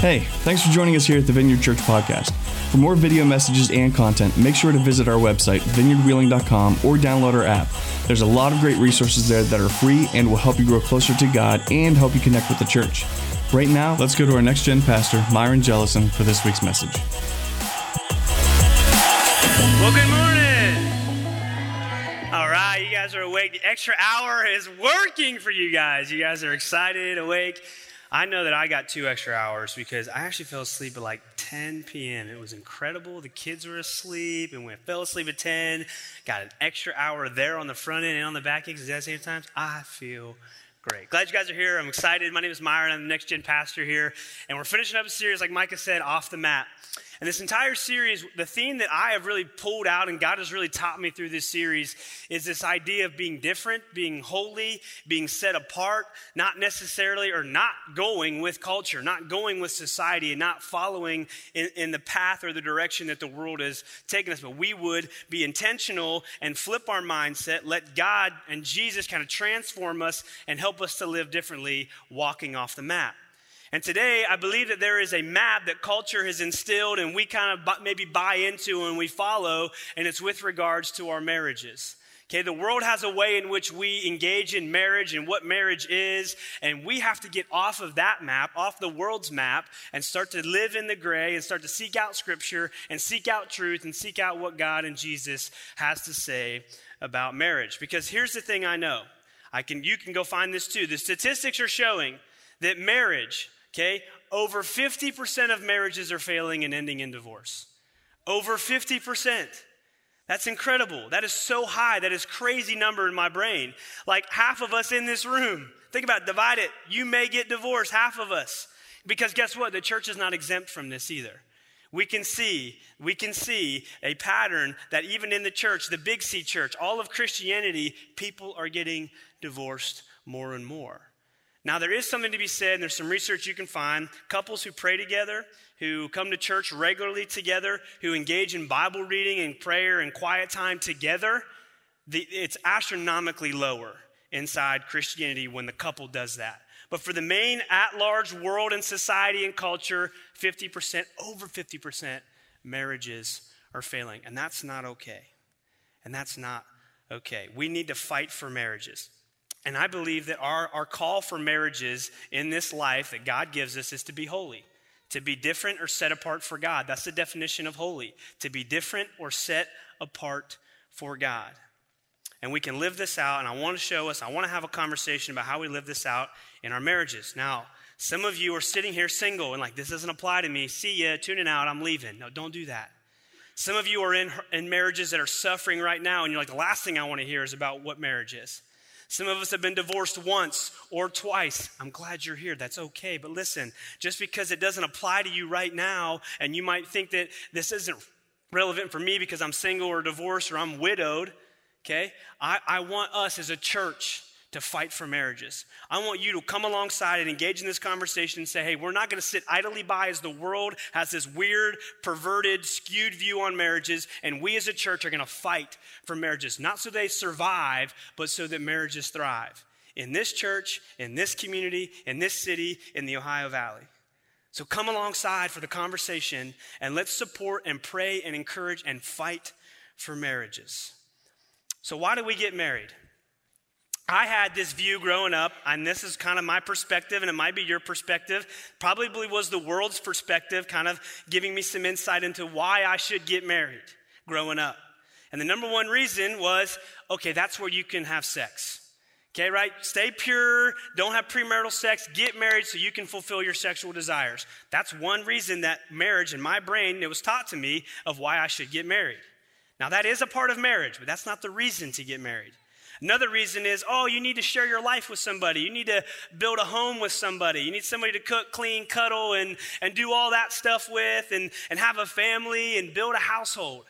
Hey, thanks for joining us here at the Vineyard Church Podcast. For more video messages and content, make sure to visit our website, vineyardwheeling.com, or download our app. There's a lot of great resources there that are free and will help you grow closer to God and help you connect with the church. Right now, let's go to our next gen pastor, Myron Jellison, for this week's message. Well, good morning. All right, you guys are awake. The extra hour is working for you guys. You guys are excited, awake. I know that I got two extra hours because I actually fell asleep at like 10 p.m. It was incredible. The kids were asleep, and we fell asleep at 10. Got an extra hour there on the front end and on the back end at the same time. I feel great. Glad you guys are here. I'm excited. My name is Myron. I'm the next gen pastor here, and we're finishing up a series, like Micah said, off the map. And this entire series, the theme that I have really pulled out and God has really taught me through this series is this idea of being different, being holy, being set apart, not necessarily or not going with culture, not going with society, and not following in, in the path or the direction that the world is taking us. But we would be intentional and flip our mindset, let God and Jesus kind of transform us and help us to live differently, walking off the map. And today, I believe that there is a map that culture has instilled and we kind of maybe buy into and we follow, and it's with regards to our marriages. Okay, the world has a way in which we engage in marriage and what marriage is, and we have to get off of that map, off the world's map, and start to live in the gray and start to seek out scripture and seek out truth and seek out what God and Jesus has to say about marriage. Because here's the thing I know. I can you can go find this too. The statistics are showing that marriage Okay? Over 50% of marriages are failing and ending in divorce. Over 50%. That's incredible. That is so high. That is crazy number in my brain. Like half of us in this room. Think about it, divide it. You may get divorced, half of us. Because guess what? The church is not exempt from this either. We can see, we can see a pattern that even in the church, the big C church, all of Christianity, people are getting divorced more and more. Now, there is something to be said, and there's some research you can find. Couples who pray together, who come to church regularly together, who engage in Bible reading and prayer and quiet time together, the, it's astronomically lower inside Christianity when the couple does that. But for the main at large world and society and culture, 50%, over 50% marriages are failing. And that's not okay. And that's not okay. We need to fight for marriages. And I believe that our, our call for marriages in this life that God gives us is to be holy, to be different or set apart for God. That's the definition of holy, to be different or set apart for God. And we can live this out, and I want to show us, I want to have a conversation about how we live this out in our marriages. Now, some of you are sitting here single and like, this doesn't apply to me. See ya, tuning out, I'm leaving. No, don't do that. Some of you are in, in marriages that are suffering right now, and you're like, the last thing I want to hear is about what marriage is. Some of us have been divorced once or twice. I'm glad you're here. That's okay. But listen, just because it doesn't apply to you right now, and you might think that this isn't relevant for me because I'm single or divorced or I'm widowed, okay? I, I want us as a church to fight for marriages. I want you to come alongside and engage in this conversation and say, hey, we're not going to sit idly by as the world has this weird, perverted, skewed view on marriages, and we as a church are going to fight for marriages, not so they survive, but so that marriages thrive. In this church, in this community, in this city, in the Ohio Valley. So come alongside for the conversation and let's support and pray and encourage and fight for marriages. So, why do we get married? I had this view growing up, and this is kind of my perspective, and it might be your perspective. Probably was the world's perspective, kind of giving me some insight into why I should get married growing up. And the number one reason was okay, that's where you can have sex. Okay, right? Stay pure, don't have premarital sex, get married so you can fulfill your sexual desires. That's one reason that marriage, in my brain, it was taught to me of why I should get married. Now, that is a part of marriage, but that's not the reason to get married. Another reason is, oh, you need to share your life with somebody. You need to build a home with somebody. You need somebody to cook, clean, cuddle, and, and do all that stuff with, and, and have a family and build a household.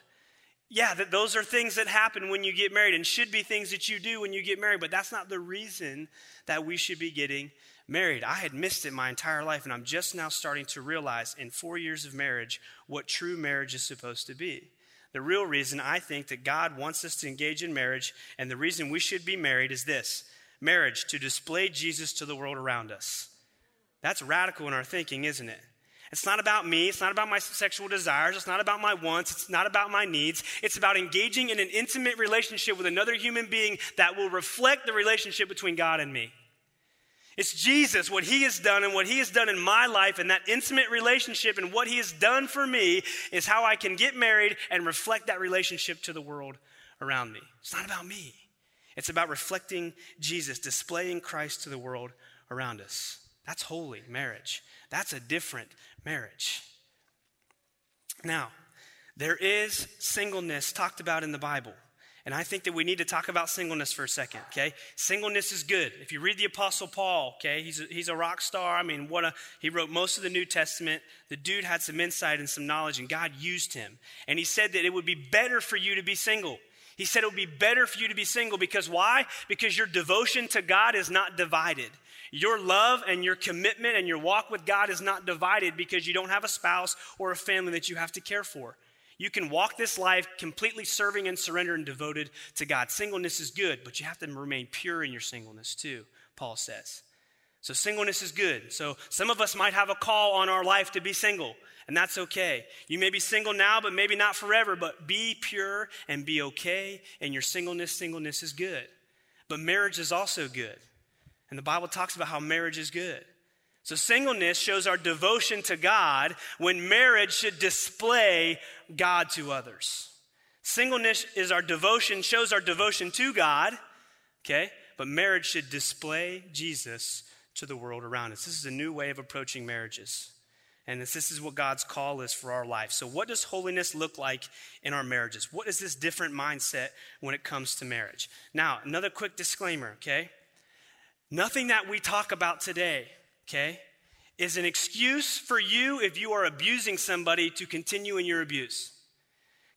Yeah, that those are things that happen when you get married and should be things that you do when you get married, but that's not the reason that we should be getting married. I had missed it my entire life, and I'm just now starting to realize in four years of marriage what true marriage is supposed to be. The real reason I think that God wants us to engage in marriage and the reason we should be married is this marriage to display Jesus to the world around us. That's radical in our thinking, isn't it? It's not about me. It's not about my sexual desires. It's not about my wants. It's not about my needs. It's about engaging in an intimate relationship with another human being that will reflect the relationship between God and me. It's Jesus, what he has done and what he has done in my life, and that intimate relationship and what he has done for me is how I can get married and reflect that relationship to the world around me. It's not about me, it's about reflecting Jesus, displaying Christ to the world around us. That's holy marriage. That's a different marriage. Now, there is singleness talked about in the Bible. And I think that we need to talk about singleness for a second, okay? Singleness is good. If you read the Apostle Paul, okay, he's a, he's a rock star. I mean, what a, he wrote most of the New Testament. The dude had some insight and some knowledge, and God used him. And he said that it would be better for you to be single. He said it would be better for you to be single because why? Because your devotion to God is not divided. Your love and your commitment and your walk with God is not divided because you don't have a spouse or a family that you have to care for. You can walk this life completely serving and surrendered and devoted to God. Singleness is good, but you have to remain pure in your singleness too, Paul says. So, singleness is good. So, some of us might have a call on our life to be single, and that's okay. You may be single now, but maybe not forever, but be pure and be okay in your singleness. Singleness is good. But marriage is also good. And the Bible talks about how marriage is good. So, singleness shows our devotion to God when marriage should display God to others. Singleness is our devotion, shows our devotion to God, okay? But marriage should display Jesus to the world around us. This is a new way of approaching marriages. And this, this is what God's call is for our life. So, what does holiness look like in our marriages? What is this different mindset when it comes to marriage? Now, another quick disclaimer, okay? Nothing that we talk about today okay, is an excuse for you if you are abusing somebody to continue in your abuse.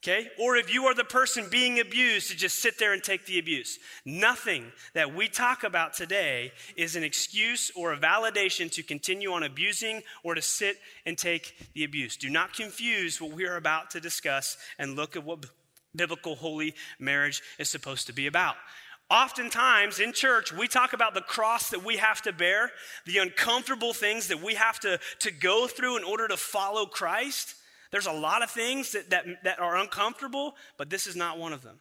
Okay? Or if you are the person being abused to just sit there and take the abuse. Nothing that we talk about today is an excuse or a validation to continue on abusing or to sit and take the abuse. Do not confuse what we are about to discuss and look at what biblical holy marriage is supposed to be about. Oftentimes in church, we talk about the cross that we have to bear, the uncomfortable things that we have to, to go through in order to follow Christ. There's a lot of things that, that, that are uncomfortable, but this is not one of them.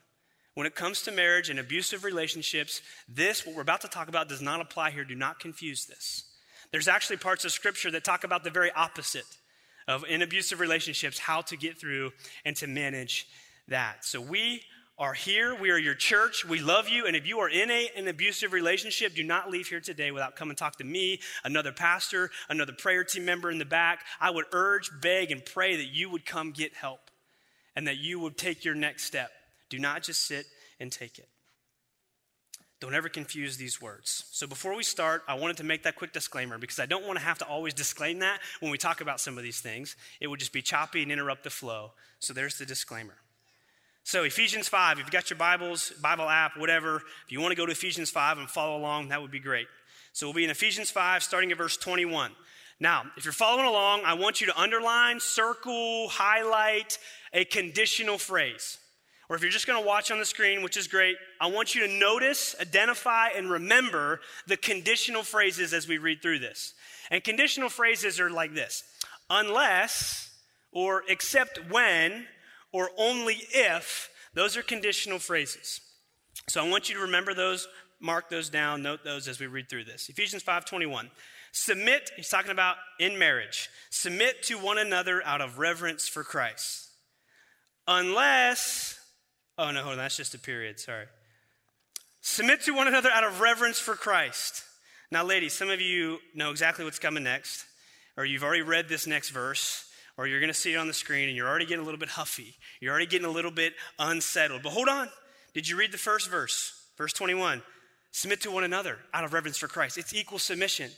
When it comes to marriage and abusive relationships, this, what we're about to talk about, does not apply here. Do not confuse this. There's actually parts of Scripture that talk about the very opposite of in abusive relationships, how to get through and to manage that. So we are here. We are your church. We love you. And if you are in a, an abusive relationship, do not leave here today without coming talk to me, another pastor, another prayer team member in the back. I would urge, beg, and pray that you would come get help and that you would take your next step. Do not just sit and take it. Don't ever confuse these words. So, before we start, I wanted to make that quick disclaimer because I don't want to have to always disclaim that when we talk about some of these things. It would just be choppy and interrupt the flow. So, there's the disclaimer. So, Ephesians 5, if you've got your Bibles, Bible app, whatever, if you want to go to Ephesians 5 and follow along, that would be great. So, we'll be in Ephesians 5, starting at verse 21. Now, if you're following along, I want you to underline, circle, highlight a conditional phrase. Or if you're just going to watch on the screen, which is great, I want you to notice, identify, and remember the conditional phrases as we read through this. And conditional phrases are like this unless, or except when, or only if, those are conditional phrases. So I want you to remember those, mark those down, note those as we read through this. Ephesians 5:21. Submit, he's talking about in marriage. Submit to one another out of reverence for Christ. Unless Oh no, hold on, that's just a period, sorry. Submit to one another out of reverence for Christ. Now, ladies, some of you know exactly what's coming next, or you've already read this next verse or you're going to see it on the screen and you're already getting a little bit huffy. You're already getting a little bit unsettled. But hold on. Did you read the first verse? Verse 21. Submit to one another out of reverence for Christ. It's equal submission.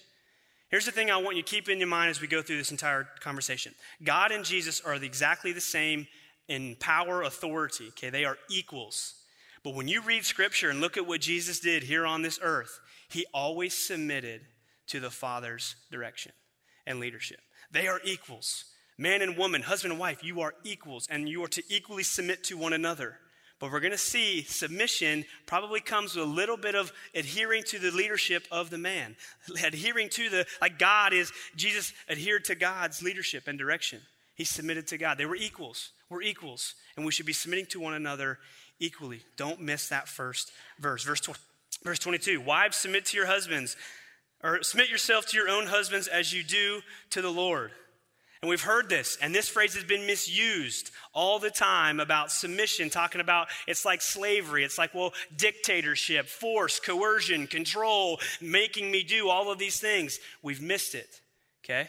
Here's the thing I want you to keep in your mind as we go through this entire conversation God and Jesus are exactly the same in power, authority. Okay, they are equals. But when you read scripture and look at what Jesus did here on this earth, he always submitted to the Father's direction and leadership. They are equals. Man and woman, husband and wife, you are equals, and you are to equally submit to one another. But we're going to see submission probably comes with a little bit of adhering to the leadership of the man, adhering to the, like God is, Jesus adhered to God's leadership and direction. He submitted to God. They were equals. We're equals, and we should be submitting to one another equally. Don't miss that first verse. Verse, tw- verse 22 Wives, submit to your husbands, or submit yourself to your own husbands as you do to the Lord. And we've heard this, and this phrase has been misused all the time about submission, talking about it's like slavery. It's like, well, dictatorship, force, coercion, control, making me do all of these things. We've missed it, okay?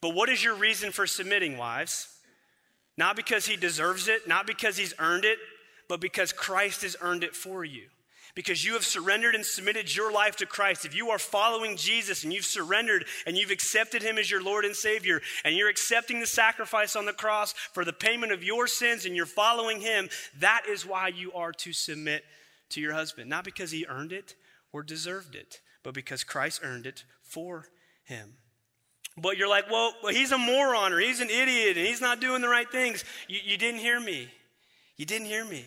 But what is your reason for submitting, wives? Not because he deserves it, not because he's earned it, but because Christ has earned it for you because you have surrendered and submitted your life to Christ, if you are following Jesus and you've surrendered and you've accepted Him as your Lord and Savior, and you're accepting the sacrifice on the cross for the payment of your sins and you're following Him, that is why you are to submit to your husband. Not because he earned it or deserved it, but because Christ earned it for him. But you're like, well, he's a moron or he's an idiot and he's not doing the right things. You, you didn't hear me. You didn't hear me.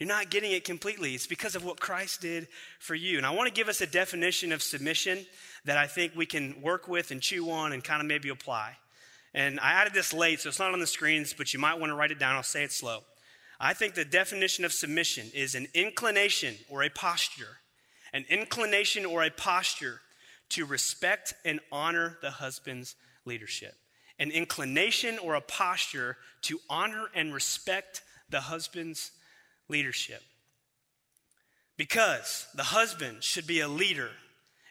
You're not getting it completely. It's because of what Christ did for you. And I want to give us a definition of submission that I think we can work with and chew on and kind of maybe apply. And I added this late, so it's not on the screens, but you might want to write it down. I'll say it slow. I think the definition of submission is an inclination or a posture, an inclination or a posture to respect and honor the husband's leadership. An inclination or a posture to honor and respect the husband's leadership. Because the husband should be a leader.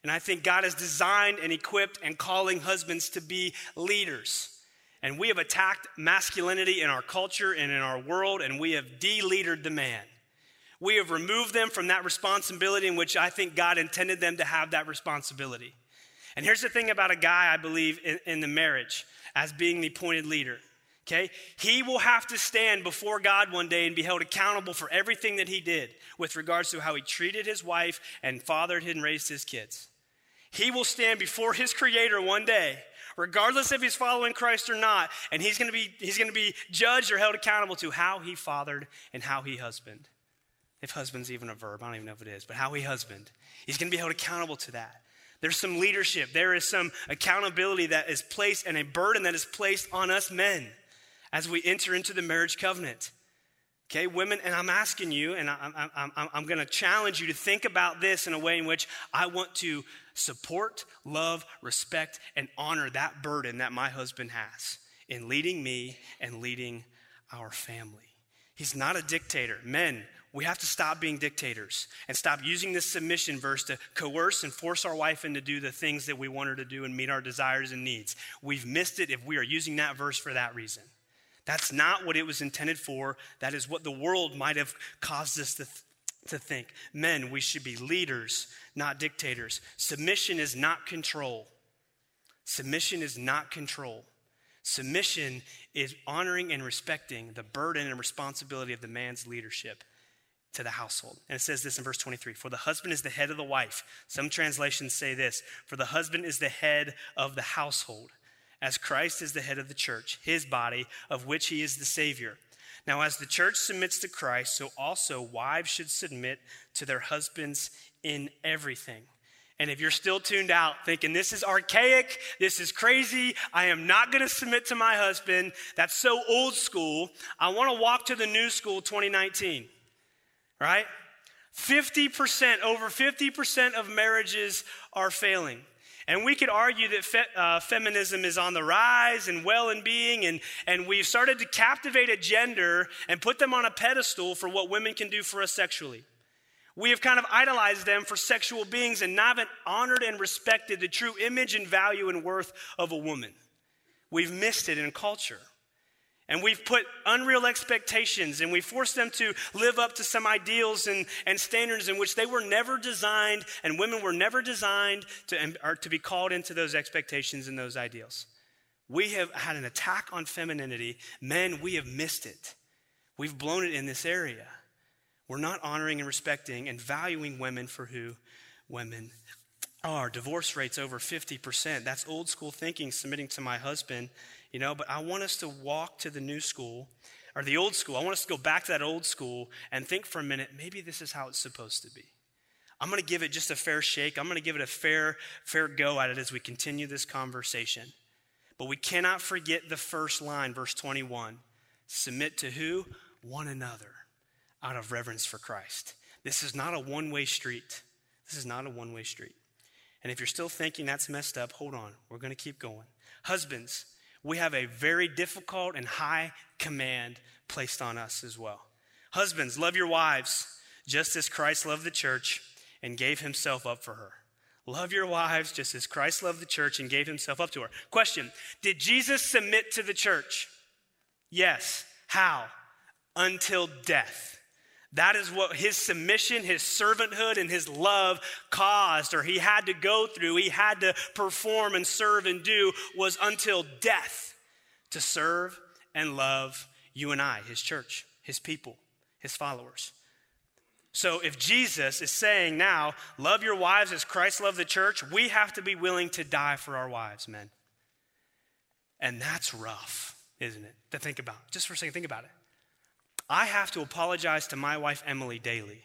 And I think God has designed and equipped and calling husbands to be leaders. And we have attacked masculinity in our culture and in our world, and we have de-leadered the man. We have removed them from that responsibility in which I think God intended them to have that responsibility. And here's the thing about a guy, I believe, in, in the marriage as being the appointed leader. Okay? He will have to stand before God one day and be held accountable for everything that he did with regards to how he treated his wife and fathered and raised his kids. He will stand before his creator one day, regardless if he's following Christ or not, and he's going to be he's going to be judged or held accountable to how he fathered and how he husbanded. If husband's even a verb, I don't even know if it is, but how he husbanded. He's going to be held accountable to that. There's some leadership. There is some accountability that is placed and a burden that is placed on us men as we enter into the marriage covenant. Okay, women, and I'm asking you, and I'm, I'm, I'm, I'm going to challenge you to think about this in a way in which I want to support, love, respect, and honor that burden that my husband has in leading me and leading our family. He's not a dictator. Men, we have to stop being dictators and stop using this submission verse to coerce and force our wife into do the things that we want her to do and meet our desires and needs. We've missed it if we are using that verse for that reason. That's not what it was intended for. That is what the world might have caused us to, th- to think. Men, we should be leaders, not dictators. Submission is not control. Submission is not control. Submission is honoring and respecting the burden and responsibility of the man's leadership to the household. And it says this in verse 23 For the husband is the head of the wife. Some translations say this For the husband is the head of the household as Christ is the head of the church, his body, of which he is the Savior. Now, as the church submits to Christ, so also wives should submit to their husbands in everything. And if you're still tuned out thinking this is archaic, this is crazy, I am not going to submit to my husband, that's so old school, I want to walk to the new school 2019. Right? 50%, over 50% of marriages are failing. And we could argue that fe- uh, feminism is on the rise and well in being, and, and we've started to captivate a gender and put them on a pedestal for what women can do for us sexually. We have kind of idolized them for sexual beings and not honored and respected the true image and value and worth of a woman. We've missed it in culture. And we've put unreal expectations and we forced them to live up to some ideals and, and standards in which they were never designed and women were never designed to, or to be called into those expectations and those ideals. We have had an attack on femininity. Men, we have missed it. We've blown it in this area. We're not honoring and respecting and valuing women for who women are. Divorce rates over 50%. That's old school thinking, submitting to my husband you know, but I want us to walk to the new school or the old school. I want us to go back to that old school and think for a minute, maybe this is how it's supposed to be. I'm going to give it just a fair shake. I'm going to give it a fair, fair go at it as we continue this conversation. But we cannot forget the first line, verse 21. Submit to who? One another out of reverence for Christ. This is not a one way street. This is not a one way street. And if you're still thinking that's messed up, hold on. We're going to keep going. Husbands, we have a very difficult and high command placed on us as well. Husbands, love your wives just as Christ loved the church and gave himself up for her. Love your wives just as Christ loved the church and gave himself up to her. Question Did Jesus submit to the church? Yes. How? Until death. That is what his submission, his servanthood, and his love caused, or he had to go through, he had to perform and serve and do, was until death to serve and love you and I, his church, his people, his followers. So if Jesus is saying now, love your wives as Christ loved the church, we have to be willing to die for our wives, men. And that's rough, isn't it? To think about. Just for a second, think about it. I have to apologize to my wife, Emily, daily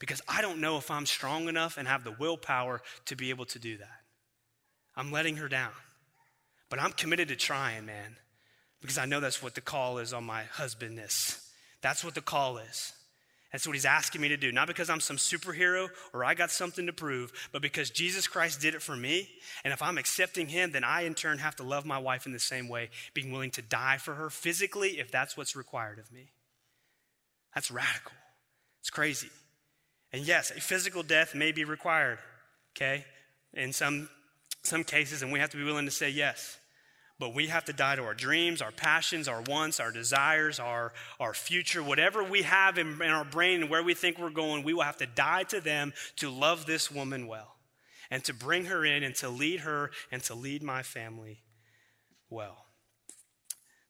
because I don't know if I'm strong enough and have the willpower to be able to do that. I'm letting her down. But I'm committed to trying, man, because I know that's what the call is on my husbandness. That's what the call is. That's what he's asking me to do. Not because I'm some superhero or I got something to prove, but because Jesus Christ did it for me. And if I'm accepting him, then I in turn have to love my wife in the same way, being willing to die for her physically if that's what's required of me. That's radical. It's crazy. And yes, a physical death may be required, okay, in some, some cases, and we have to be willing to say yes. But we have to die to our dreams, our passions, our wants, our desires, our, our future, whatever we have in, in our brain and where we think we're going, we will have to die to them to love this woman well and to bring her in and to lead her and to lead my family well.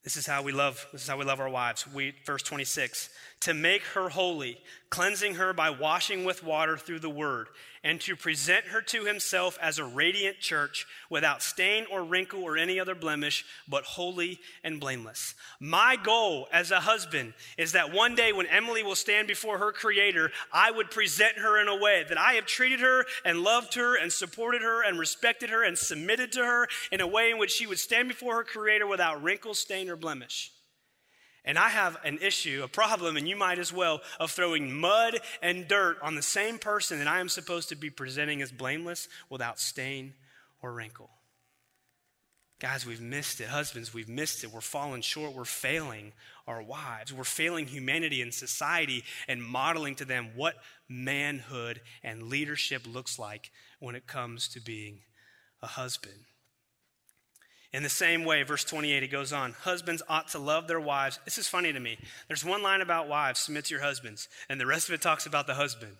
This is how we love, this is how we love our wives. We, verse 26, to make her holy, cleansing her by washing with water through the word, and to present her to himself as a radiant church without stain or wrinkle or any other blemish, but holy and blameless. My goal as a husband is that one day when Emily will stand before her creator, I would present her in a way that I have treated her and loved her and supported her and respected her and submitted to her in a way in which she would stand before her creator without wrinkle, stain, or blemish. And I have an issue, a problem, and you might as well, of throwing mud and dirt on the same person that I am supposed to be presenting as blameless without stain or wrinkle. Guys, we've missed it. Husbands, we've missed it. We're falling short. We're failing our wives. We're failing humanity and society and modeling to them what manhood and leadership looks like when it comes to being a husband. In the same way, verse 28, it goes on Husbands ought to love their wives. This is funny to me. There's one line about wives, submit to your husbands, and the rest of it talks about the husband.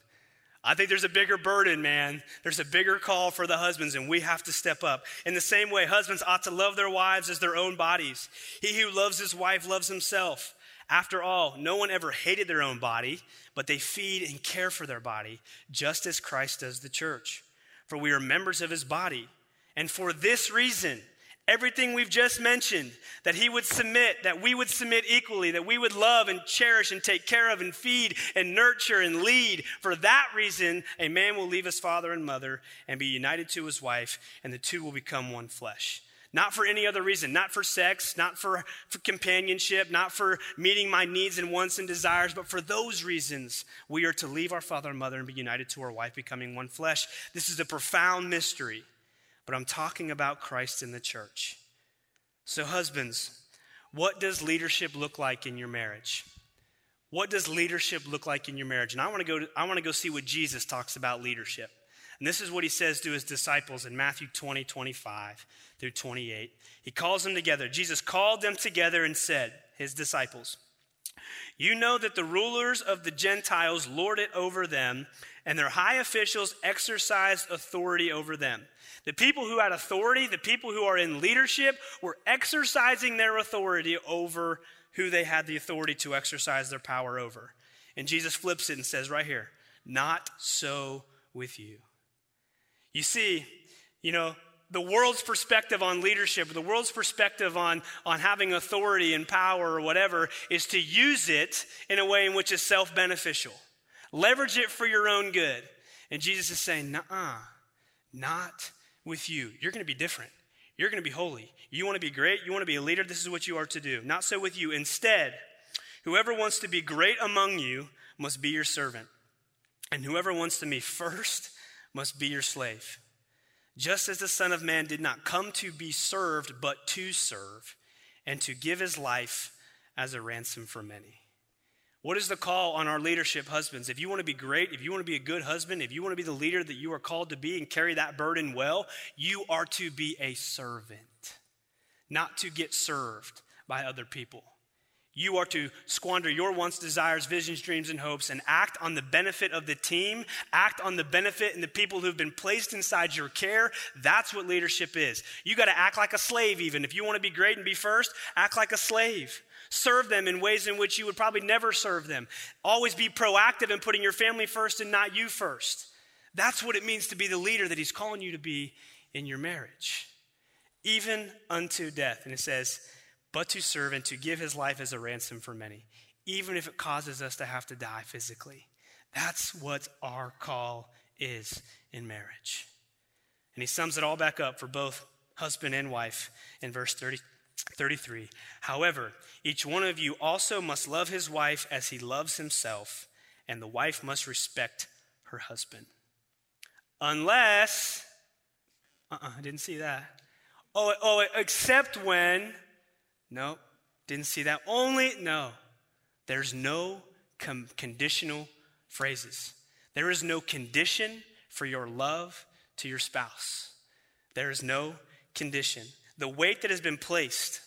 I think there's a bigger burden, man. There's a bigger call for the husbands, and we have to step up. In the same way, husbands ought to love their wives as their own bodies. He who loves his wife loves himself. After all, no one ever hated their own body, but they feed and care for their body, just as Christ does the church. For we are members of his body. And for this reason, everything we've just mentioned, that he would submit, that we would submit equally, that we would love and cherish and take care of and feed and nurture and lead. For that reason, a man will leave his father and mother and be united to his wife, and the two will become one flesh. Not for any other reason, not for sex, not for, for companionship, not for meeting my needs and wants and desires, but for those reasons, we are to leave our father and mother and be united to our wife, becoming one flesh. This is a profound mystery but I'm talking about Christ in the church. So, husbands, what does leadership look like in your marriage? What does leadership look like in your marriage? And I want to go to, I want to go see what Jesus talks about leadership. And this is what he says to his disciples in Matthew 20, 25 through 28. He calls them together. Jesus called them together and said, his disciples, You know that the rulers of the Gentiles lord it over them, and their high officials exercise authority over them. The people who had authority, the people who are in leadership, were exercising their authority over who they had the authority to exercise their power over. And Jesus flips it and says, right here, not so with you. You see, you know, the world's perspective on leadership, the world's perspective on, on having authority and power or whatever, is to use it in a way in which is self beneficial. Leverage it for your own good. And Jesus is saying, nah, not with you. You're going to be different. You're going to be holy. You want to be great. You want to be a leader. This is what you are to do. Not so with you. Instead, whoever wants to be great among you must be your servant. And whoever wants to be first must be your slave. Just as the Son of Man did not come to be served, but to serve, and to give his life as a ransom for many. What is the call on our leadership, husbands? If you want to be great, if you want to be a good husband, if you want to be the leader that you are called to be and carry that burden well, you are to be a servant, not to get served by other people. You are to squander your wants, desires, visions, dreams, and hopes and act on the benefit of the team, act on the benefit and the people who've been placed inside your care. That's what leadership is. You got to act like a slave, even. If you want to be great and be first, act like a slave. Serve them in ways in which you would probably never serve them. Always be proactive in putting your family first and not you first. That's what it means to be the leader that He's calling you to be in your marriage, even unto death. And it says, but to serve and to give his life as a ransom for many, even if it causes us to have to die physically. That's what our call is in marriage. And he sums it all back up for both husband and wife in verse 30, 33. However, each one of you also must love his wife as he loves himself, and the wife must respect her husband. Unless, uh uh-uh, I didn't see that. Oh, oh, except when no, didn't see that. Only, no. There's no com- conditional phrases. There is no condition for your love to your spouse. There is no condition. The weight that has been placed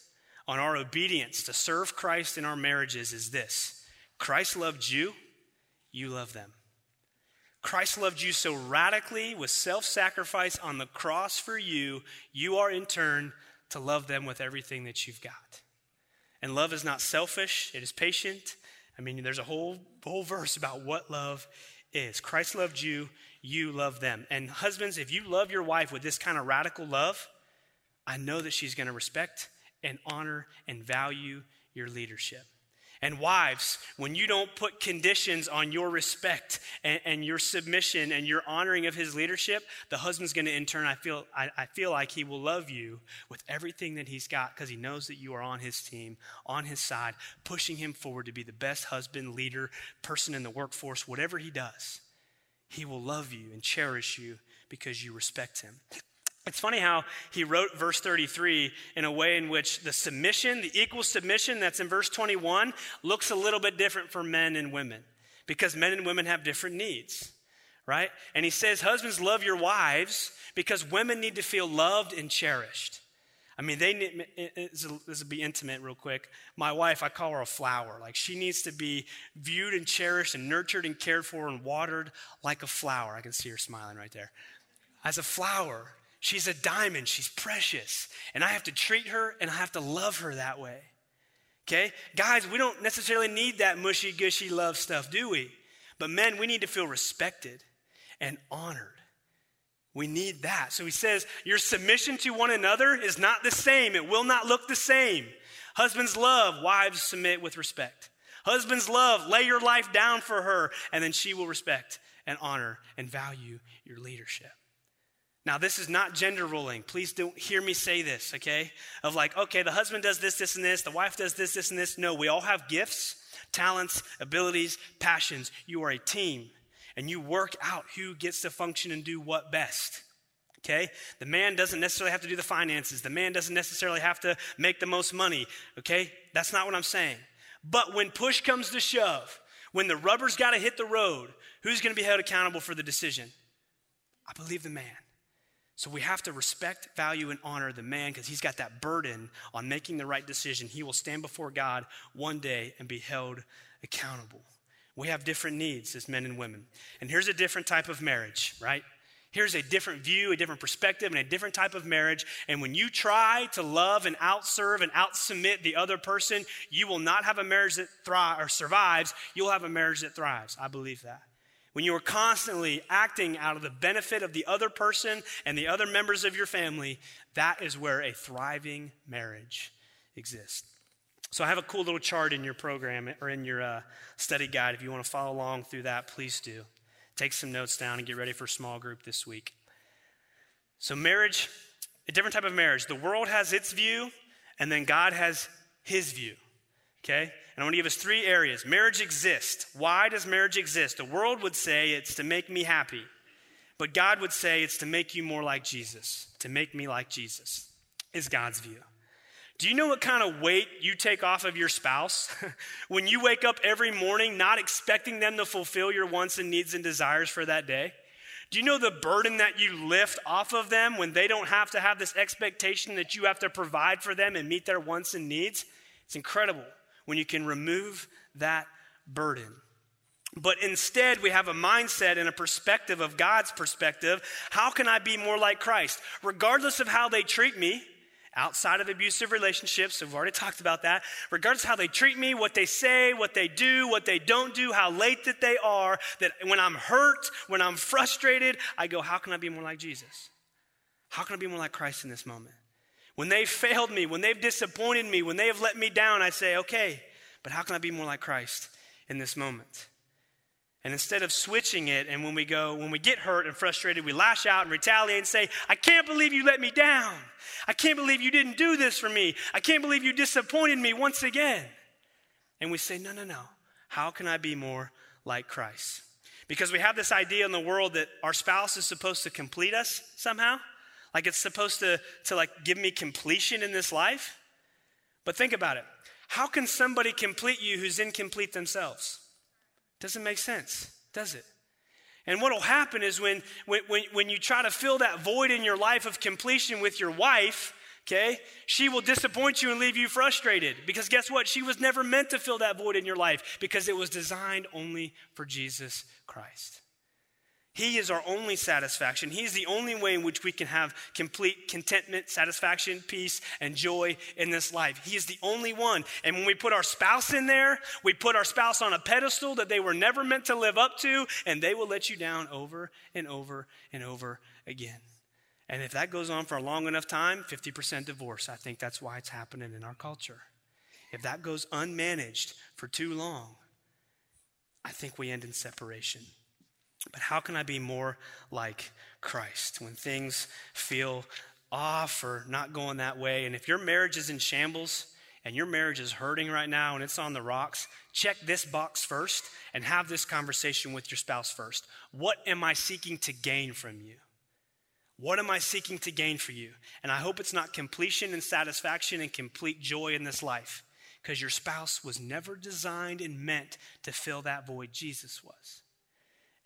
on our obedience to serve Christ in our marriages is this Christ loved you, you love them. Christ loved you so radically with self sacrifice on the cross for you, you are in turn to love them with everything that you've got. And love is not selfish, it is patient. I mean, there's a whole, whole verse about what love is. Christ loved you, you love them. And husbands, if you love your wife with this kind of radical love, I know that she's going to respect and honor and value your leadership. And wives, when you don't put conditions on your respect and, and your submission and your honoring of his leadership, the husband's going to in turn, I feel, I, I feel like he will love you with everything that he's got because he knows that you are on his team, on his side, pushing him forward to be the best husband, leader, person in the workforce, whatever he does. He will love you and cherish you because you respect him. It's funny how he wrote verse 33 in a way in which the submission, the equal submission that's in verse 21, looks a little bit different for men and women because men and women have different needs, right? And he says, Husbands, love your wives because women need to feel loved and cherished. I mean, they need, this will be intimate real quick. My wife, I call her a flower. Like, she needs to be viewed and cherished and nurtured and cared for and watered like a flower. I can see her smiling right there. As a flower, She's a diamond. She's precious. And I have to treat her and I have to love her that way. Okay? Guys, we don't necessarily need that mushy gushy love stuff, do we? But men, we need to feel respected and honored. We need that. So he says, Your submission to one another is not the same. It will not look the same. Husbands love, wives submit with respect. Husbands love, lay your life down for her, and then she will respect and honor and value your leadership. Now, this is not gender ruling. Please don't hear me say this, okay? Of like, okay, the husband does this, this, and this, the wife does this, this, and this. No, we all have gifts, talents, abilities, passions. You are a team, and you work out who gets to function and do what best. Okay? The man doesn't necessarily have to do the finances. The man doesn't necessarily have to make the most money. Okay? That's not what I'm saying. But when push comes to shove, when the rubber's got to hit the road, who's going to be held accountable for the decision? I believe the man. So we have to respect, value, and honor the man because he's got that burden on making the right decision. He will stand before God one day and be held accountable. We have different needs as men and women. And here's a different type of marriage, right? Here's a different view, a different perspective, and a different type of marriage. And when you try to love and outserve and outsubmit the other person, you will not have a marriage that thrives or survives. You'll have a marriage that thrives. I believe that. When you are constantly acting out of the benefit of the other person and the other members of your family, that is where a thriving marriage exists. So I have a cool little chart in your program or in your uh, study guide. If you want to follow along through that, please do. Take some notes down and get ready for small group this week. So, marriage, a different type of marriage. The world has its view, and then God has his view. Okay? And I want to give us three areas. Marriage exists. Why does marriage exist? The world would say it's to make me happy, but God would say it's to make you more like Jesus, to make me like Jesus, is God's view. Do you know what kind of weight you take off of your spouse when you wake up every morning not expecting them to fulfill your wants and needs and desires for that day? Do you know the burden that you lift off of them when they don't have to have this expectation that you have to provide for them and meet their wants and needs? It's incredible when you can remove that burden. But instead, we have a mindset and a perspective of God's perspective. How can I be more like Christ? Regardless of how they treat me, outside of abusive relationships, we've already talked about that, regardless of how they treat me, what they say, what they do, what they don't do, how late that they are, that when I'm hurt, when I'm frustrated, I go, how can I be more like Jesus? How can I be more like Christ in this moment? When they've failed me, when they've disappointed me, when they have let me down, I say, okay, but how can I be more like Christ in this moment? And instead of switching it, and when we go, when we get hurt and frustrated, we lash out and retaliate and say, I can't believe you let me down. I can't believe you didn't do this for me. I can't believe you disappointed me once again. And we say, No, no, no. How can I be more like Christ? Because we have this idea in the world that our spouse is supposed to complete us somehow. Like it's supposed to, to like give me completion in this life. But think about it. How can somebody complete you who's incomplete themselves? Doesn't make sense, does it? And what will happen is when, when, when you try to fill that void in your life of completion with your wife, okay, she will disappoint you and leave you frustrated. Because guess what? She was never meant to fill that void in your life because it was designed only for Jesus Christ. He is our only satisfaction. He's the only way in which we can have complete contentment, satisfaction, peace, and joy in this life. He is the only one. And when we put our spouse in there, we put our spouse on a pedestal that they were never meant to live up to, and they will let you down over and over and over again. And if that goes on for a long enough time, 50% divorce. I think that's why it's happening in our culture. If that goes unmanaged for too long, I think we end in separation. But how can I be more like Christ when things feel off or not going that way? And if your marriage is in shambles and your marriage is hurting right now and it's on the rocks, check this box first and have this conversation with your spouse first. What am I seeking to gain from you? What am I seeking to gain for you? And I hope it's not completion and satisfaction and complete joy in this life because your spouse was never designed and meant to fill that void. Jesus was.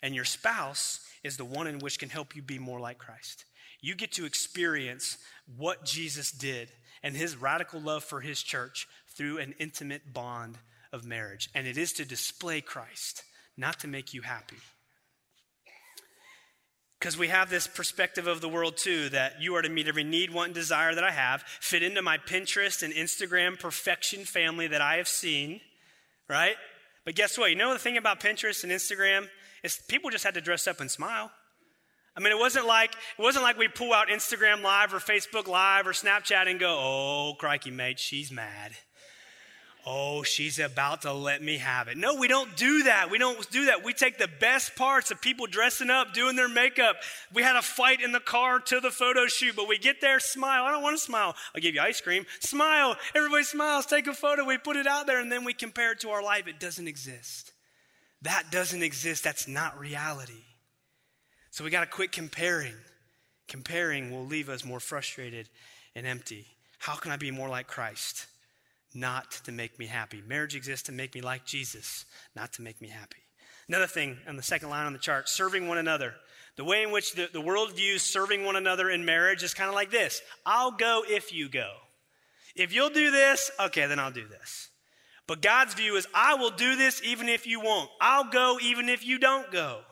And your spouse is the one in which can help you be more like Christ. You get to experience what Jesus did and his radical love for his church through an intimate bond of marriage. And it is to display Christ, not to make you happy. Because we have this perspective of the world too that you are to meet every need, want, and desire that I have, fit into my Pinterest and Instagram perfection family that I have seen, right? But guess what? You know the thing about Pinterest and Instagram? Is people just had to dress up and smile. I mean, it wasn't like it wasn't like we pull out Instagram Live or Facebook Live or Snapchat and go, "Oh, crikey, mate, she's mad." Oh, she's about to let me have it. No, we don't do that. We don't do that. We take the best parts of people dressing up, doing their makeup. We had a fight in the car to the photo shoot, but we get there, smile. I don't want to smile. I'll give you ice cream. Smile. Everybody smiles. Take a photo. We put it out there, and then we compare it to our life. It doesn't exist. That doesn't exist. That's not reality. So we got to quit comparing. Comparing will leave us more frustrated and empty. How can I be more like Christ? not to make me happy. Marriage exists to make me like Jesus, not to make me happy. Another thing on the second line on the chart serving one another. The way in which the, the world views serving one another in marriage is kind of like this I'll go if you go. If you'll do this, okay, then I'll do this. But God's view is I will do this even if you won't. I'll go even if you don't go.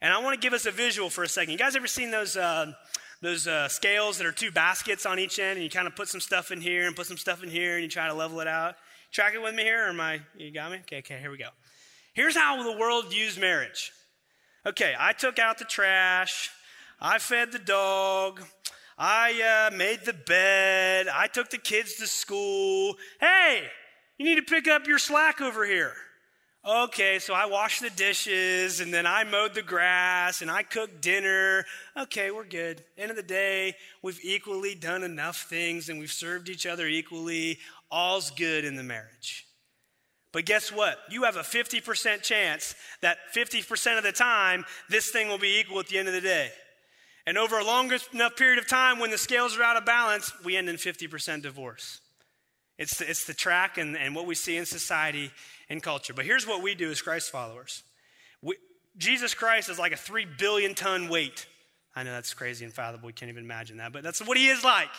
And I want to give us a visual for a second. You guys ever seen those? Uh, those uh, scales that are two baskets on each end, and you kind of put some stuff in here and put some stuff in here, and you try to level it out. Track it with me here, or am I? You got me? Okay, okay. Here we go. Here's how the world views marriage. Okay, I took out the trash, I fed the dog, I uh, made the bed, I took the kids to school. Hey, you need to pick up your slack over here. Okay, so I washed the dishes and then I mowed the grass and I cooked dinner. Okay, we're good. End of the day, we've equally done enough things and we've served each other equally. All's good in the marriage. But guess what? You have a 50% chance that 50% of the time, this thing will be equal at the end of the day. And over a long enough period of time, when the scales are out of balance, we end in 50% divorce. It's the, it's the track and, and what we see in society and culture. But here's what we do as Christ followers we, Jesus Christ is like a three billion ton weight. I know that's crazy and fathomable. We can't even imagine that, but that's what he is like.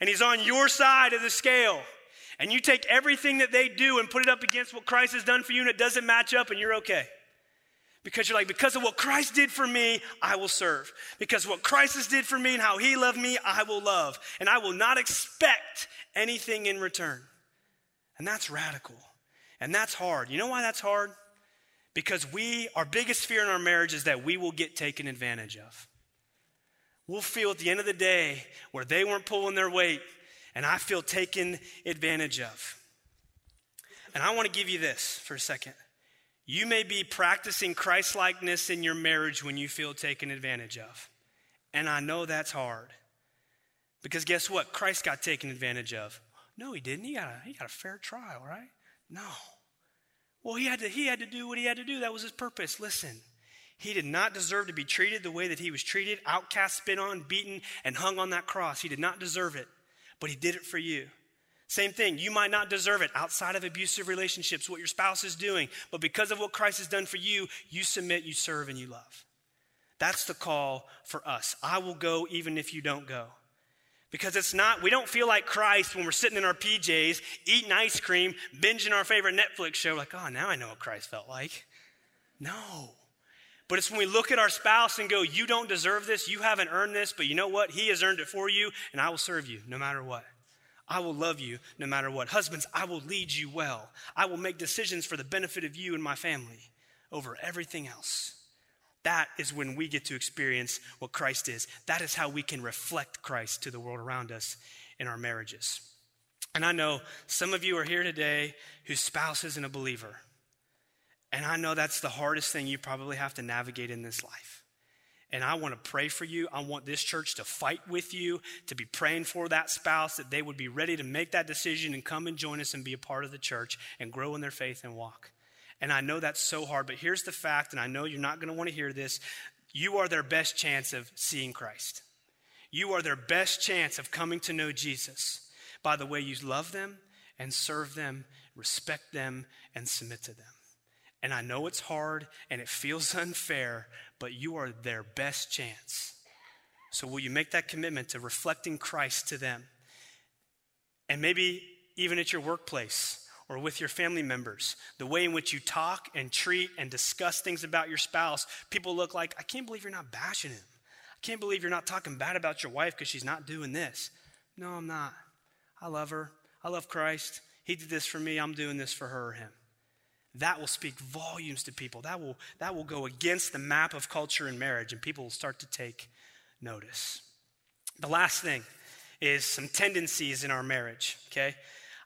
And he's on your side of the scale. And you take everything that they do and put it up against what Christ has done for you, and it doesn't match up, and you're okay. Because you're like, because of what Christ did for me, I will serve. Because what Christ has did for me and how he loved me, I will love. And I will not expect anything in return. And that's radical. And that's hard. You know why that's hard? Because we, our biggest fear in our marriage is that we will get taken advantage of. We'll feel at the end of the day where they weren't pulling their weight and I feel taken advantage of. And I want to give you this for a second. You may be practicing Christlikeness in your marriage when you feel taken advantage of. And I know that's hard. Because guess what? Christ got taken advantage of. No, he didn't. He got a, he got a fair trial, right? No. Well, he had, to, he had to do what he had to do. That was his purpose. Listen, he did not deserve to be treated the way that he was treated, outcast, spit on, beaten, and hung on that cross. He did not deserve it, but he did it for you. Same thing, you might not deserve it outside of abusive relationships, what your spouse is doing, but because of what Christ has done for you, you submit, you serve, and you love. That's the call for us. I will go even if you don't go. Because it's not, we don't feel like Christ when we're sitting in our PJs, eating ice cream, binging our favorite Netflix show, like, oh, now I know what Christ felt like. No. But it's when we look at our spouse and go, you don't deserve this, you haven't earned this, but you know what? He has earned it for you, and I will serve you no matter what. I will love you no matter what. Husbands, I will lead you well. I will make decisions for the benefit of you and my family over everything else. That is when we get to experience what Christ is. That is how we can reflect Christ to the world around us in our marriages. And I know some of you are here today whose spouse isn't a believer. And I know that's the hardest thing you probably have to navigate in this life. And I want to pray for you. I want this church to fight with you, to be praying for that spouse, that they would be ready to make that decision and come and join us and be a part of the church and grow in their faith and walk. And I know that's so hard, but here's the fact, and I know you're not going to want to hear this you are their best chance of seeing Christ. You are their best chance of coming to know Jesus by the way you love them and serve them, respect them, and submit to them. And I know it's hard and it feels unfair, but you are their best chance. So, will you make that commitment to reflecting Christ to them? And maybe even at your workplace or with your family members, the way in which you talk and treat and discuss things about your spouse, people look like, I can't believe you're not bashing him. I can't believe you're not talking bad about your wife because she's not doing this. No, I'm not. I love her. I love Christ. He did this for me. I'm doing this for her or him that will speak volumes to people. That will, that will go against the map of culture and marriage, and people will start to take notice. The last thing is some tendencies in our marriage, okay?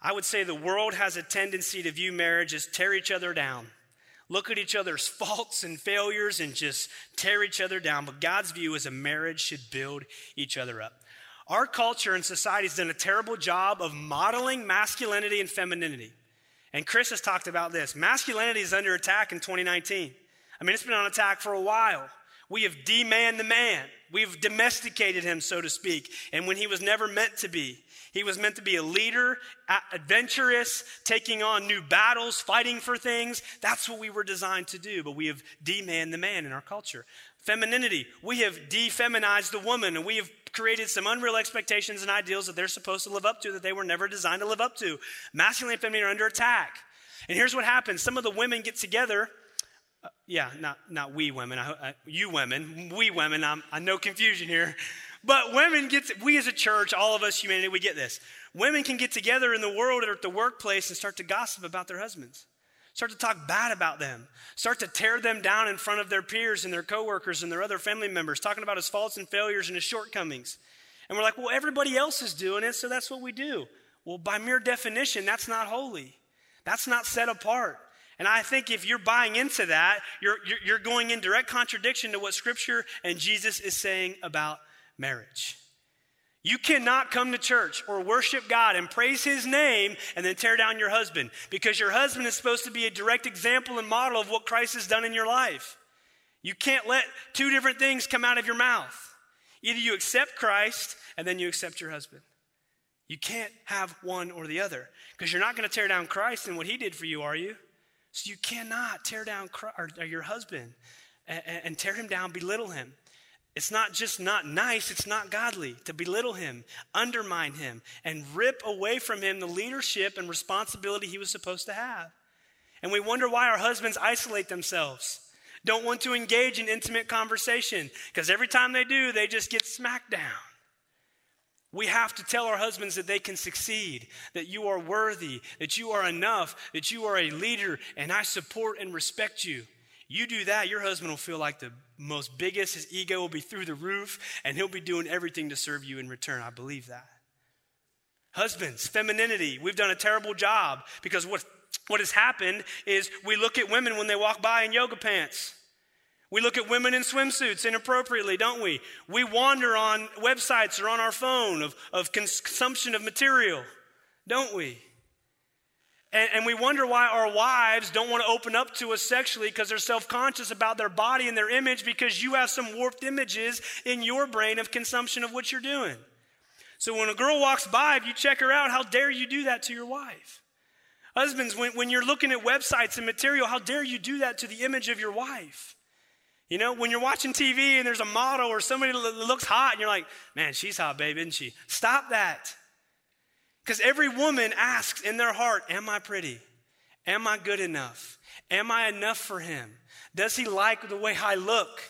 I would say the world has a tendency to view marriage as tear each other down. Look at each other's faults and failures and just tear each other down. But God's view is a marriage should build each other up. Our culture and society has done a terrible job of modeling masculinity and femininity. And Chris has talked about this. Masculinity is under attack in 2019. I mean, it's been on attack for a while. We have demanned the man. We've domesticated him, so to speak. And when he was never meant to be, he was meant to be a leader, adventurous, taking on new battles, fighting for things. That's what we were designed to do, but we have demanned the man in our culture. Femininity, we have defeminized the woman, and we have created some unreal expectations and ideals that they're supposed to live up to that they were never designed to live up to. Masculine and feminine are under attack. And here's what happens some of the women get together. Uh, yeah, not, not we women, I, you women, we women, I'm, I know confusion here. But women get, to, we as a church, all of us, humanity, we get this. Women can get together in the world or at the workplace and start to gossip about their husbands Start to talk bad about them. Start to tear them down in front of their peers and their coworkers and their other family members, talking about his faults and failures and his shortcomings. And we're like, well, everybody else is doing it, so that's what we do. Well, by mere definition, that's not holy. That's not set apart. And I think if you're buying into that, you're, you're, going in direct contradiction to what Scripture and Jesus is saying about marriage. You cannot come to church or worship God and praise His name and then tear down your husband because your husband is supposed to be a direct example and model of what Christ has done in your life. You can't let two different things come out of your mouth. Either you accept Christ and then you accept your husband. You can't have one or the other because you're not going to tear down Christ and what He did for you, are you? So you cannot tear down Christ, or, your husband and, and tear him down, belittle him. It's not just not nice, it's not godly to belittle him, undermine him, and rip away from him the leadership and responsibility he was supposed to have. And we wonder why our husbands isolate themselves, don't want to engage in intimate conversation, because every time they do, they just get smacked down. We have to tell our husbands that they can succeed, that you are worthy, that you are enough, that you are a leader, and I support and respect you. You do that, your husband will feel like the most biggest. His ego will be through the roof, and he'll be doing everything to serve you in return. I believe that. Husbands, femininity. We've done a terrible job because what, what has happened is we look at women when they walk by in yoga pants. We look at women in swimsuits inappropriately, don't we? We wander on websites or on our phone of, of consumption of material, don't we? And, and, we wonder why our wives don't want to open up to us sexually because they're self conscious about their body and their image because you have some warped images in your brain of consumption of what you're doing. So when a girl walks by, if you check her out, how dare you do that to your wife? Husbands, when, when you're looking at websites and material, how dare you do that to the image of your wife? You know, when you're watching TV and there's a model or somebody that looks hot and you're like, man, she's hot, babe, isn't she? Stop that. Because every woman asks in their heart, Am I pretty? Am I good enough? Am I enough for him? Does he like the way I look?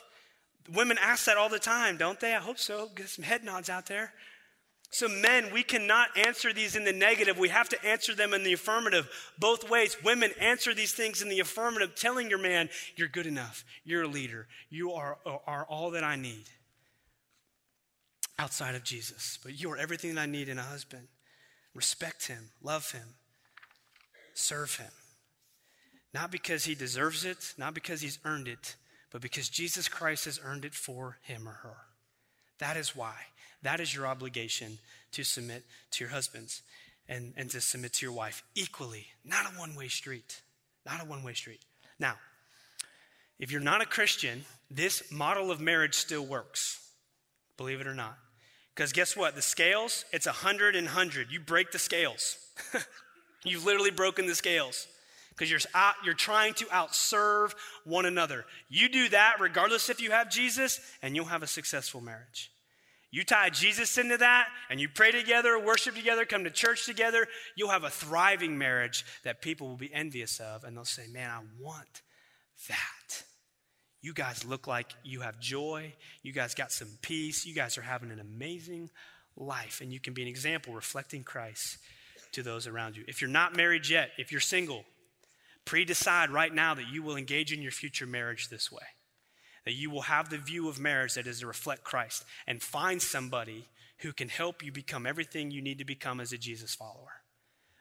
Women ask that all the time, don't they? I hope so. Get some head nods out there. So, men, we cannot answer these in the negative. We have to answer them in the affirmative, both ways. Women, answer these things in the affirmative, telling your man, You're good enough. You're a leader. You are, are all that I need outside of Jesus. But you are everything that I need in a husband. Respect him, love him, serve him. Not because he deserves it, not because he's earned it, but because Jesus Christ has earned it for him or her. That is why. That is your obligation to submit to your husbands and, and to submit to your wife equally, not a one way street. Not a one way street. Now, if you're not a Christian, this model of marriage still works, believe it or not. Because guess what? The scales, it's a hundred and hundred. You break the scales. You've literally broken the scales because you're, out, you're trying to outserve one another. You do that regardless if you have Jesus, and you'll have a successful marriage. You tie Jesus into that, and you pray together, worship together, come to church together, you'll have a thriving marriage that people will be envious of, and they'll say, Man, I want that. You guys look like you have joy. You guys got some peace. You guys are having an amazing life, and you can be an example reflecting Christ to those around you. If you're not married yet, if you're single, pre decide right now that you will engage in your future marriage this way. That you will have the view of marriage that is to reflect Christ and find somebody who can help you become everything you need to become as a Jesus follower.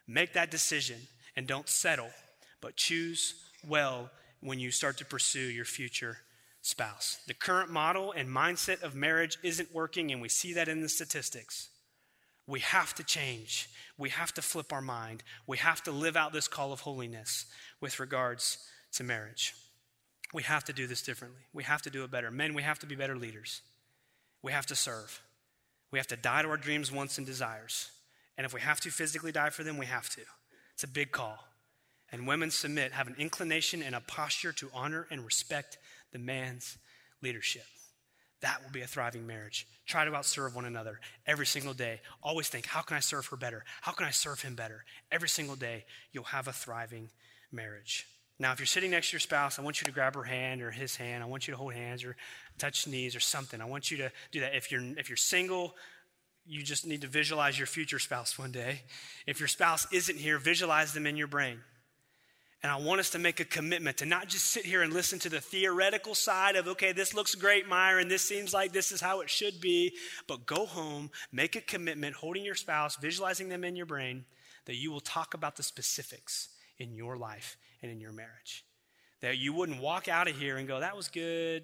Make that decision and don't settle, but choose well when you start to pursue your future spouse. The current model and mindset of marriage isn't working, and we see that in the statistics. We have to change. We have to flip our mind. We have to live out this call of holiness with regards to marriage. We have to do this differently. We have to do it better. Men, we have to be better leaders. We have to serve. We have to die to our dreams, wants, and desires. And if we have to physically die for them, we have to. It's a big call and women submit have an inclination and a posture to honor and respect the man's leadership. That will be a thriving marriage. Try to outserve one another every single day. Always think, how can I serve her better? How can I serve him better? Every single day, you'll have a thriving marriage. Now, if you're sitting next to your spouse, I want you to grab her hand or his hand. I want you to hold hands or touch knees or something. I want you to do that. If you're, if you're single, you just need to visualize your future spouse one day. If your spouse isn't here, visualize them in your brain And I want us to make a commitment to not just sit here and listen to the theoretical side of, okay, this looks great, Meyer, and this seems like this is how it should be, but go home, make a commitment, holding your spouse, visualizing them in your brain, that you will talk about the specifics in your life and in your marriage. That you wouldn't walk out of here and go, that was good,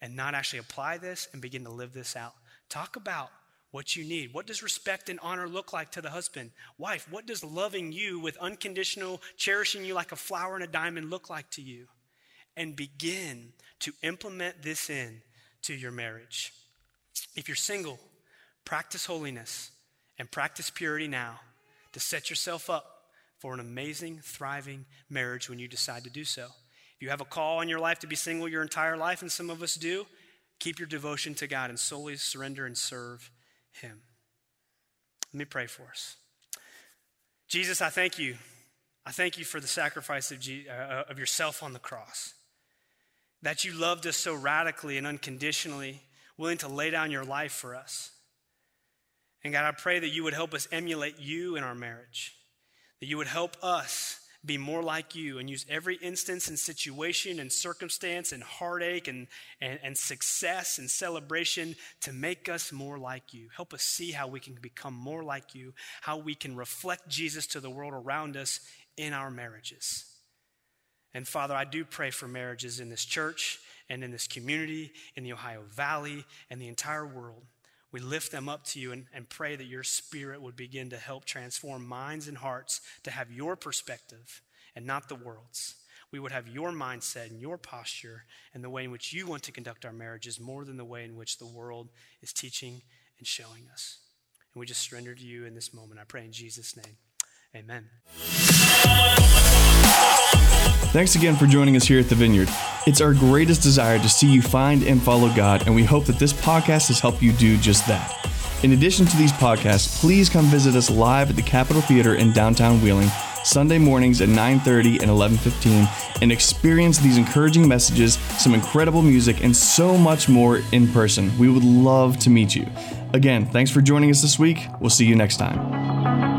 and not actually apply this and begin to live this out. Talk about what you need. What does respect and honor look like to the husband? Wife, what does loving you with unconditional, cherishing you like a flower and a diamond look like to you? And begin to implement this in to your marriage. If you're single, practice holiness and practice purity now to set yourself up for an amazing, thriving marriage when you decide to do so. If you have a call in your life to be single your entire life, and some of us do, keep your devotion to God and solely surrender and serve him. Let me pray for us. Jesus, I thank you. I thank you for the sacrifice of, Je- uh, of yourself on the cross. That you loved us so radically and unconditionally, willing to lay down your life for us. And God, I pray that you would help us emulate you in our marriage, that you would help us be more like you and use every instance and situation and circumstance and heartache and, and, and, success and celebration to make us more like you. Help us see how we can become more like you, how we can reflect Jesus to the world around us in our marriages. And Father, I do pray for marriages in this church and in this community, in the Ohio Valley, and the entire world. We lift them up to you and, and pray that your spirit would begin to help transform minds and hearts to have your perspective and not the world's. We would have your mindset and your posture and the way in which you want to conduct our marriages more than the way in which the world is teaching and showing us. And we just surrender to you in this moment. I pray in Jesus' name. Amen. Thanks again for joining us here at the Vineyard. It's our greatest desire to see you find and follow God, and we hope that this podcast has helped you do just that. In addition to these podcasts, please come visit us live at the Capitol Theater in downtown Wheeling Sunday mornings at 9:30 and 11:15 and experience these encouraging messages, some incredible music and so much more in person. We would love to meet you. Again, thanks for joining us this week. We'll see you next time.